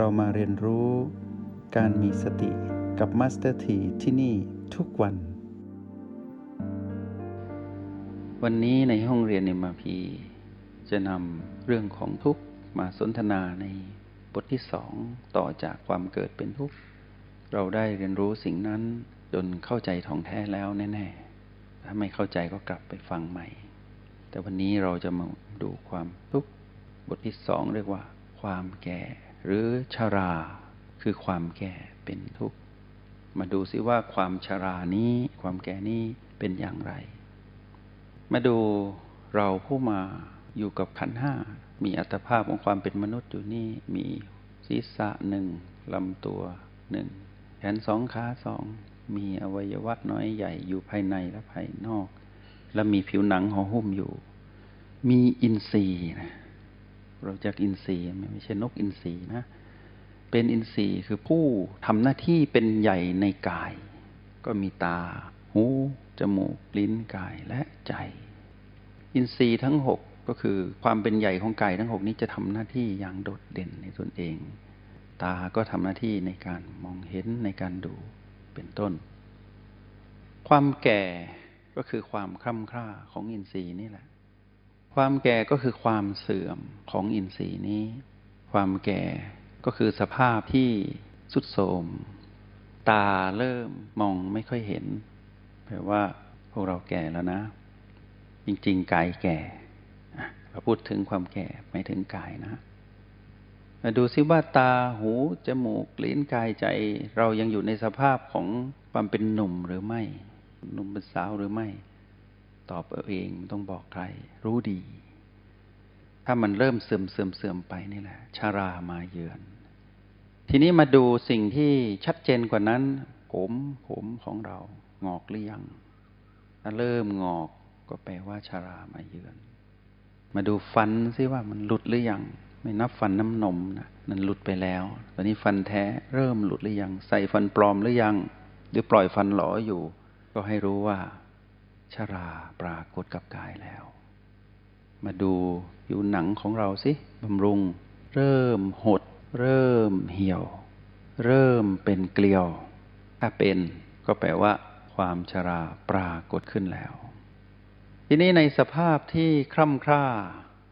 เรามาเรียนรู้การมีสติกับมาสเตอร์ทีที่นี่ทุกวัน วันนี้ในห้องเรียน MRP จะนำเรื่องของทุกข์มาสนทนาในบทที่สองต่อจากความเกิดเป็นทุกข์ เราได้เรียนรู้สิ่งนั้นจนเข้าใจถ่องแท้แล้วแน่ๆ ถ้าไม่เข้าใจก็กลับไปฟังใหม่ แต่วันนี้เราจะมาดูความทุกข์บทที่สองเรียกว่า ความแก่ หรือชาราคือความแก่เป็นทุกข์ มาดูซิว่าความชารานี้ความแก่นี้เป็นอย่างไร มาดูเราผู้มาอยู่กับขันห้ามีอัตภาพของความเป็นมนุษย์อยู่นี่มีศีรษะหนึ่งลำตัวหนึ่งแขนสองขาสองมีอวัยวะน้อยใหญ่อยู่ภายในและภายนอก และมีผิวหนังห่อหุ้มอยู่ มีอินทรีย์นะ เราจากอินทรีย์ไม่ใช่นกอินทรีย์นะ เป็นอินทรีย์คือผู้ทำหน้าที่เป็นใหญ่ในกาย ก็มีตา หู จมูก ลิ้น กาย และใจ อินทรีย์ทั้งหกก็คือความเป็นใหญ่ของกายทั้งหกนี้จะทำหน้าที่อย่างโดดเด่นในตนเอง ตาก็ทำหน้าที่ในการมองเห็นในการดูเป็นต้น ความแก่ก็คือความคร่ำคร่าของอินทรีย์นี่แหละ ความแก่ก็คือความเสื่อมของอินทรีย์นี้ ความแก่ก็คือสภาพที่สุดโทมตาเริ่มมองไม่ค่อยเห็นแปลว่าพวกเราแก่แล้วนะ จริง ๆ กายแก่เราพูดถึงความแก่ไม่ถึงกายนะมาดูซิว่าตาหู จมูกลิ้นกายใจ เรายังอยู่ในสภาพของความเป็นหนุ่มหรือไม่ หนุ่มเป็นสาวหรือไม่ ตอบเอาเองต้องบอกใคร รู้ดี ถ้ามันเริ่มเสื่อมเสื่อมเสื่อมไปนี่แหละ ชารามาเยือน ทีนี้มาดูสิ่งที่ชัดเจนกว่านั้น ผมผมของเรางอกหรือยังถ้าเริ่มงอกก็แปลว่าชารามาเยือน มาดูฟันซิว่ามันหลุดหรือยังไม่นับฟันน้ำนมนะมันหลุดไปแล้ว ตอนนี้ฟันแท้เริ่มหลุดหรือยัง ใส่ฟันปลอมหรือยัง หรือปล่อยฟันหลออยู่ ก็ให้รู้ว่า ชราปรากฏกับกายแล้ว มาดูผิวหนังของเราสิบำรุง เริ่มหด เริ่มเหี่ยว เริ่มเป็นเกลียว ถ้าเป็นก็แปลว่า ความชราปรากฏขึ้นแล้ว ทีนี้ในสภาพที่คร่ำคร่า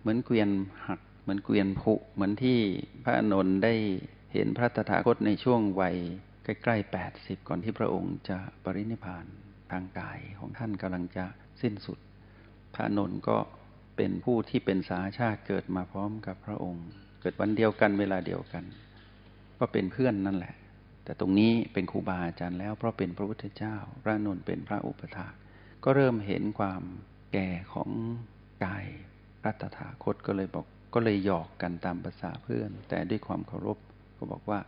เหมือนเกวียนหัก เหมือนเกวียนผุ เหมือนที่พระอนนท์ได้เห็นพระตถาคตในช่วงวัยใกล้ๆแปดสิบก่อนที่พระองค์จะปรินิพพาน ทางกายของท่านกำลังจะสิ้นสุด พระนนท์ก็เป็นผู้ที่เป็นสาชาติเกิดมาพร้อมกับพระองค์ เกิดวันเดียวกันเวลาเดียวกัน ก็เป็นเพื่อนนั่นแหละ แต่ตรงนี้เป็นครูบาอาจารย์แล้วเพราะเป็นพระพุทธเจ้า พระนนท์เป็นพระอุปถาก็เริ่มเห็นความแก่ของกายระตถาคตก็เลยบอกก็เลยหยอกกันตามภาษาเพื่อน แต่ด้วยความเคารพก็บอกว่า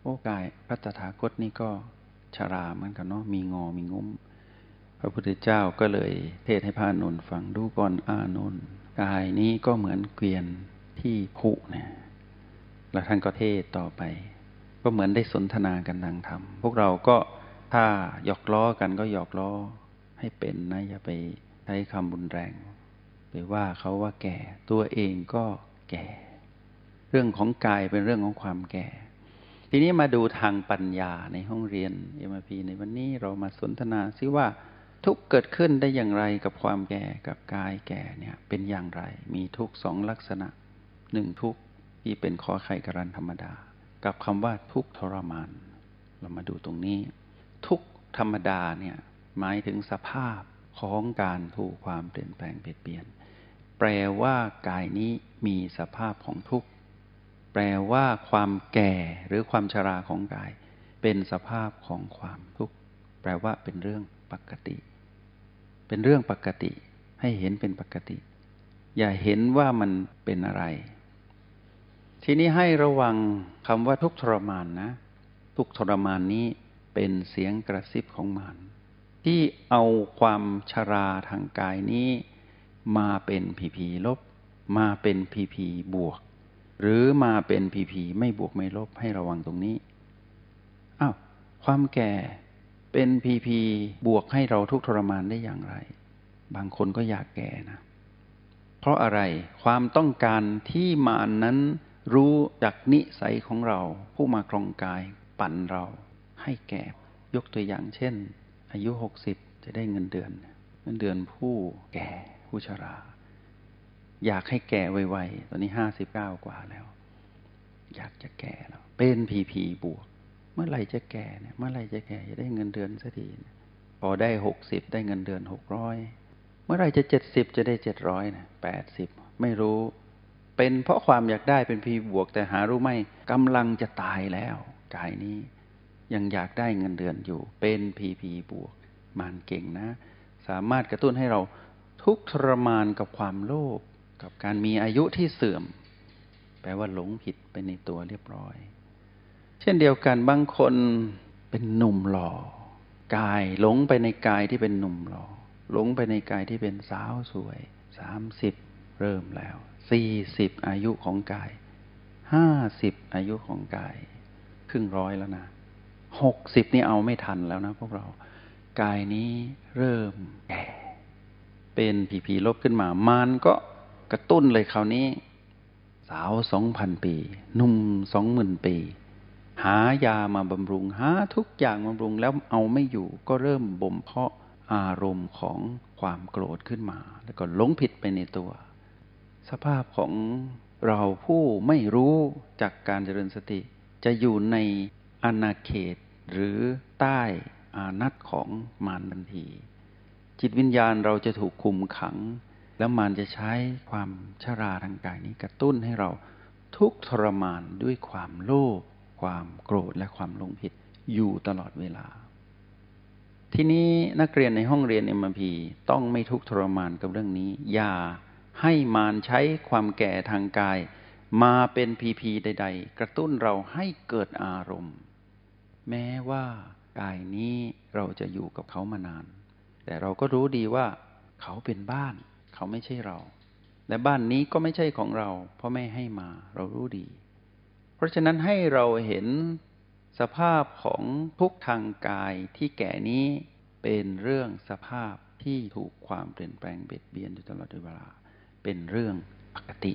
โอ้กายระตถาคตนี่ก็ชราเหมือนกันเนาะมีงอมีงุ้ม พระพุทธเจ้าก็เลยเทศให้พระนนท์ฟังดูก่อนอานนท์กายนี้ก็เหมือนเกวียนที่ผุเนี่ยแล้วท่านก็เทศต่อไป ก็เหมือนได้สนทนากันดังธรรม พวกเราก็ถ้าหยอกล้อกันก็หยอกล้อให้เป็นนะอย่าไปใช้คำบุญแรงไปว่าเขาว่าแก่ ตัวเองก็แก่ เรื่องของกายเป็นเรื่องของความแก่ ทีนี้มาดูทางปัญญาในห้องเรียนเอ็มพีในวันนี้เรามาสนทนาซิว่า ทุกเกิดขึ้นได้อย่างไรกับความแก่กับกายแก่เนี่ยเป็นอย่างไร มีทุกสองลักษณะหนึ่งทุกที่เป็นขอไข่กรันธรรมดา กับคำว่าทุกทรมาน เรามาดูตรงนี้ ทุกธรรมดาเนี่ยหมายถึงสภาพของการถูกความเปลี่ยนแปลงเปลี่ยนเปลี่ยน แปลว่ากายนี้มีสภาพของทุกแปลว่าความแก่หรือความชราของกาย เป็นสภาพของความทุกข์แปลว่าเป็นเรื่อง ปกติ เป็นเรื่องปกติ ให้เห็นเป็นปกติ อย่าเห็นว่ามันเป็นอะไร ทีนี้ให้ระวังคำว่าทุกทรมานนะ ทุกทรมานนี้เป็นเสียงกระซิบของมารที่เอาความชราทางกายนี้ มาเป็นพีพีลบ มาเป็นพีพีบวก หรือมาเป็นพีพีไม่บวกไม่ลบให้ระวังตรงนี้อ้าวความแก่ เป็นพีพีบวกให้เราทุกทรมานได้อย่างไร บางคนก็อยากแก่นะ เพราะอะไรความต้องการที่มานนั้นรู้จากนิสัยของเรา ผู้มาครองกายปั่นเราให้แก่ ยกตัวอย่างเช่น อายุหกสิบจะได้เงินเดือน เงินเดือนผู้แก่ผู้ชรา อยากให้แก่ไวๆ ตอนนี้ห้าสิบเก้ากว่าแล้ว อยากจะแก่แล้ว เป็นพีพีบวก มื่อไหร่จะแก่เนี่ยเมื่อไหร่จะแก่จะได้เงินเดือนสักทีพอได้หกสิบได้เงินเดือนหกร้อยเมื่อไหร่จะเจ็ดสิบจะได้เจ็ดร้อยนะแปดสิบไม่รู้ เป็นเพราะความอยากได้เป็นพีบวกแต่หารู้ไหมกำลังจะตายแล้วกายนี้ ยังอยากได้เงินเดือนอยู่ เป็นพีพีบวกมานเก่งนะ สามารถกระตุ้นให้เราทุกทรมานกับความโลภกับการมีอายุที่เสื่อม แปลว่าหลงผิดไปในตัวเรียบร้อย เช่นเดียวกันบางคนเป็นหนุ่มหล่อกายหลงไปในกายที่เป็นหนุ่มหล่อหลงไปในกายที่เป็นสาวสวยสามสิบเริ่มแล้วสี่สิบอายุของกายห้าสิบอายุของกาย ครึ่งร้อยแล้วนะหกสิบนี่เอาไม่ทันแล้วนะพวกเรา กายนี้เริ่มแก่เป็นผีผีลบขึ้นมา มันก็กระตุ้นเลยคราวนี้ สาวสองพันปี หนุ่มสองหมื่นปี หายามาบำรุงหาทุกอย่างบำรุงแล้วเอาไม่อยู่ก็เริ่มบ่มเพาะอารมณ์ของความโกรธขึ้นมา แล้วก็หลงผิดไปในตัว สภาพของเราผู้ไม่รู้จากการเจริญสติ จะอยู่ในอาณาเขตหรือใต้อานัตของมารบันที จิตวิญญาณเราจะถูกคุมขัง แล้วมารจะใช้ความชราทางกายนี้กระตุ้นให้เราทุกทรมานด้วยความโลภ ความโกรธและความหลงผิดอยู่ตลอดเวลา ทีนี้นักเรียนในห้องเรียนเอ็มพีต้องไม่ทุกข์ทรมานกับเรื่องนี้ อย่าให้มารใช้ความแก่ทางกาย มาเป็นพีพีใด ๆ กระตุ้นเราให้เกิดอารมณ์ แม้ว่ากายนี้เราจะอยู่กับเขามานาน แต่เราก็รู้ดีว่า เขาเป็นบ้าน เขาไม่ใช่เรา และบ้านนี้ก็ไม่ใช่ของเรา เพราะไม่ให้มาเรารู้ดี เพราะฉะนั้นให้เราเห็นสภาพของทุกทางกายที่แก่นี้เป็นเรื่องสภาพที่ถูกความเปลี่ยนแปลงเบียดเบียนอยู่ตลอดเวลา เป็นเรื่องปกติ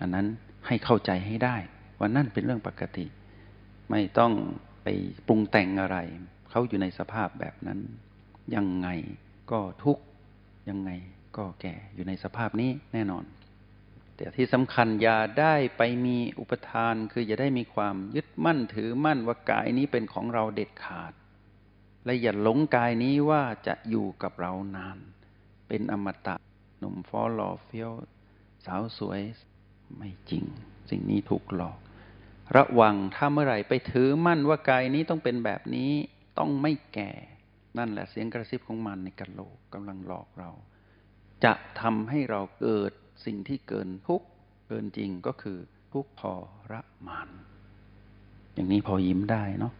อันนั้นให้เข้าใจให้ได้ว่านั่นเป็นเรื่องปกติ ไม่ต้องไปปรุงแต่งอะไร เขาอยู่ในสภาพแบบนั้น ยังไงก็ทุกยังไงก็แก่อยู่ในสภาพนี้แน่นอน แต่ที่สำคัญอย่าได้ไปมีอุปทาน คืออย่าได้มีความยึดมั่นถือมั่นว่ากายนี้เป็นของเราเด็ดขาด และอย่าหลงกายนี้ว่าจะอยู่กับเรานาน เป็นอมตะหนุ่มฟอหล่อเฟี้ยวสาวสวยไม่จริง สิ่งนี้ถูกหลอก ระวังถ้าเมื่อไหร่ไปถือมั่นว่ากายนี้ต้องเป็นแบบนี้ต้องไม่แก่ นั่นแหละเสียงกระซิบของมันในกะโหลกกำลังหลอกเรา จะทำให้เราเกิด สิ่งที่เกินทุกเกินจริงก็คือทุกพอระมานอย่างนี้พอยิ้มได้เนาะ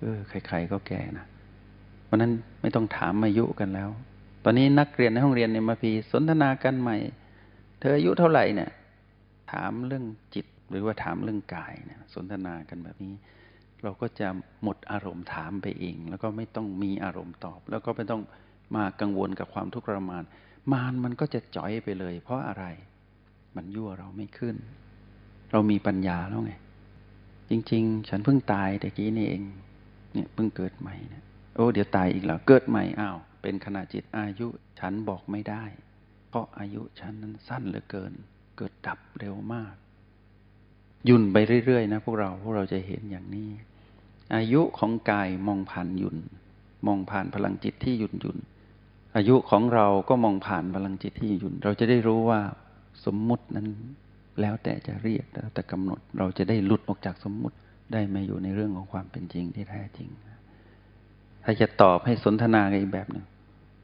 เออใครๆก็แก่นะเพราะนั้นไม่ต้องถามอายุกันแล้ว ตอนนี้นักเรียนในห้องเรียนในมาพีสนทนากันใหม่ เธออายุเท่าไหร่เนี่ย ถามเรื่องจิตหรือว่าถามเรื่องกายเนี่ย สนทนากันแบบนี้ เราก็จะหมดอารมณ์ถามไปเอง แล้วก็ไม่ต้องมีอารมณ์ตอบ แล้วก็ไม่ต้องมากังวลกับความทุกข์ทรมาน มารมันก็จะจ่อยไปเลย เพราะอะไร มันยั่วเราไม่ขึ้น เรามีปัญญาแล้วไง จริง ๆ ฉันเพิ่งตายแต่กี้นี่เอง เนี่ยเพิ่งเกิดใหม่เนี่ยโอ้เดี๋ยวตายอีกแล้ว เกิดใหม่อ้าว เป็นขณะจิตอายุฉันบอกไม่ได้ เพราะอายุฉันนั้นสั้นเหลือเกิน เกิดดับเร็วมาก ยุ่นไปเรื่อยๆนะพวกเราพวกเราจะเห็นอย่างนี้ อายุของกายมองผ่านยุ่น มองผ่านพลังจิตที่ยุ่นยุ่น อายุของเราก็มองผ่านพลังจิตที่อยู่เราจะได้รู้ว่าสมมุตินั้นแล้วแต่จะเรียกแล้วแต่กำหนดเราจะได้หลุดออกจากสมมุติได้มาอยู่ในเรื่องของความเป็นจริงที่แท้จริง ถ้าจะตอบให้สนทนากันอีกแบบหนึ่ง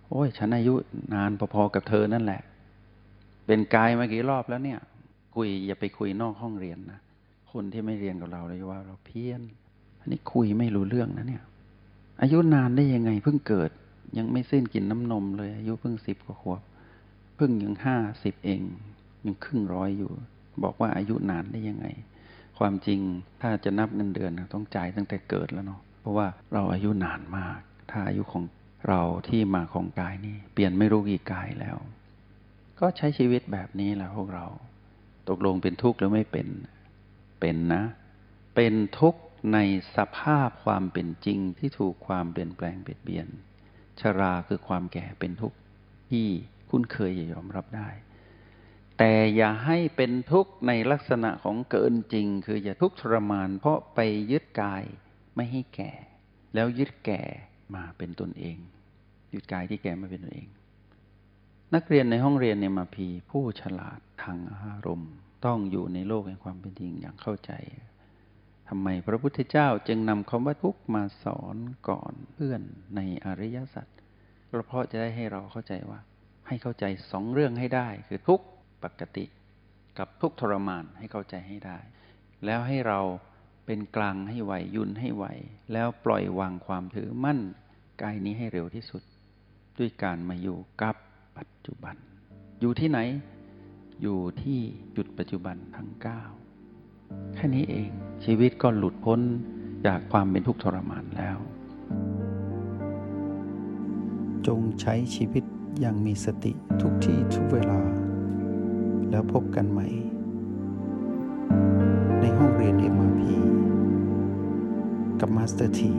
โอ้ย ฉันอายุนานพอๆกับเธอนั่นแหละ เป็นกายมากี่รอบแล้วเนี่ย คุยอย่าไปคุยนอกห้องเรียนนะคนที่ไม่เรียนกับเราเลยว่าเราเพี้ยน อันนี้คุยไม่รู้เรื่องนะเนี่ย อายุนานได้ยังไงเพิ่งเกิด ยังไม่สิ้นกินน้ำนมเลยอายุเพิ่งสิบกว่าขวบเพิ่งยังห้าสิบเอง ยังครึ่งร้อยอยู่ บอกว่าอายุนานได้ยังไง ความจริงถ้าจะนับเงินเดือนต้องจ่ายตั้งแต่เกิดแล้วเนาะเพราะว่าเราอายุนานมาก ถ้าอายุของเราที่มาของกายนี่เปลี่ยนไม่รู้กี่กายแล้ว ก็ใช้ชีวิตแบบนี้แหละพวกเรา ตกลงเป็นทุกข์หรือไม่เป็นเป็นนะ เป็นทุกข์ในสภาพความเป็นจริงที่ถูกความเปลี่ยนแปลงเบียดเบียน ชราคือความแก่เป็นทุกข์ที่คุ้นเคยยอมรับได้ แต่อย่าให้เป็นทุกข์ในลักษณะของเกินจริง คืออย่าทุกข์ทรมาน เพราะไปยึดกายไม่ให้แก่ แล้วยึดแก่มาเป็นตนเอง ยึดกายที่แก่มาเป็นตนเอง นักเรียนในห้องเรียนเนมาพีผู้ฉลาดทางอารมณ์ ต้องอยู่ในโลกแห่งความเป็นจริงอย่างเข้าใจ ทำไมพระพุทธเจ้าจึงนำคำว่าทุกข์มาสอนก่อนเพื่อนในอริยสัจเพราะจะได้ให้เราเข้าใจว่า ให้เข้าใจสองเรื่องให้ได้ คือทุกข์ปกติ กับทุกข์ทรมานให้เข้าใจให้ได้ แล้วให้เราเป็นกลางให้ไหวยุนให้ไหว แล้วปล่อยวางความถือมั่นกายนี้ให้เร็วที่สุด ด้วยการมาอยู่กับปัจจุบัน อยู่ที่ไหน อยู่ที่จุดปัจจุบันทั้งเก้า แค่นี้เองชีวิตก็หลุดพ้นจากความเป็นทุกข์ทรมานแล้ว จงใช้ชีวิตอย่างมีสติทุกที่ทุกเวลา แล้วพบกันใหม่ ในห้องเรียน MRP กับมาสเตอร์ที